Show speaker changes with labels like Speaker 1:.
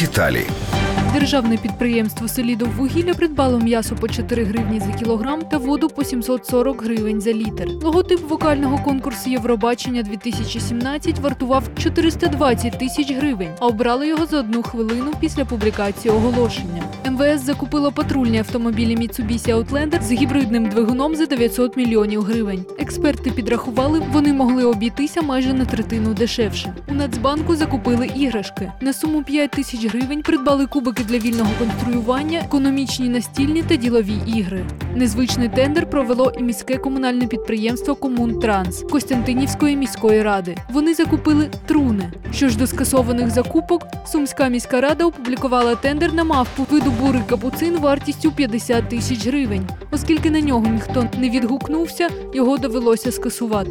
Speaker 1: Деталі.
Speaker 2: Державне підприємство «Селідоввугілля» придбало м'ясо по 4 гривні за кілограм та воду по 740 гривень за літр. Логотип вокального конкурсу Євробачення 2017 вартував 420 тисяч гривень, а обрали його за одну хвилину після публікації оголошення. МВС закупило патрульні автомобілі Mitsubishi Outlander з гібридним двигуном за 900 мільйонів гривень. Експерти підрахували, вони могли обійтися майже на третину дешевше. У Нацбанку закупили іграшки. На суму 5 тисяч гривень придбали кубики для вільного конструювання, економічні настільні та ділові ігри. Незвичний тендер провело і міське комунальне підприємство Комунтранс Костянтинівської міської ради. Вони закупили труни. Що ж до скасованих закупок, Сумська міська рада опублікувала тендер на мавпу виду бури капуцин вартістю 50 тисяч гривень. Оскільки на нього ніхто не відгукнувся, його довелося скасувати.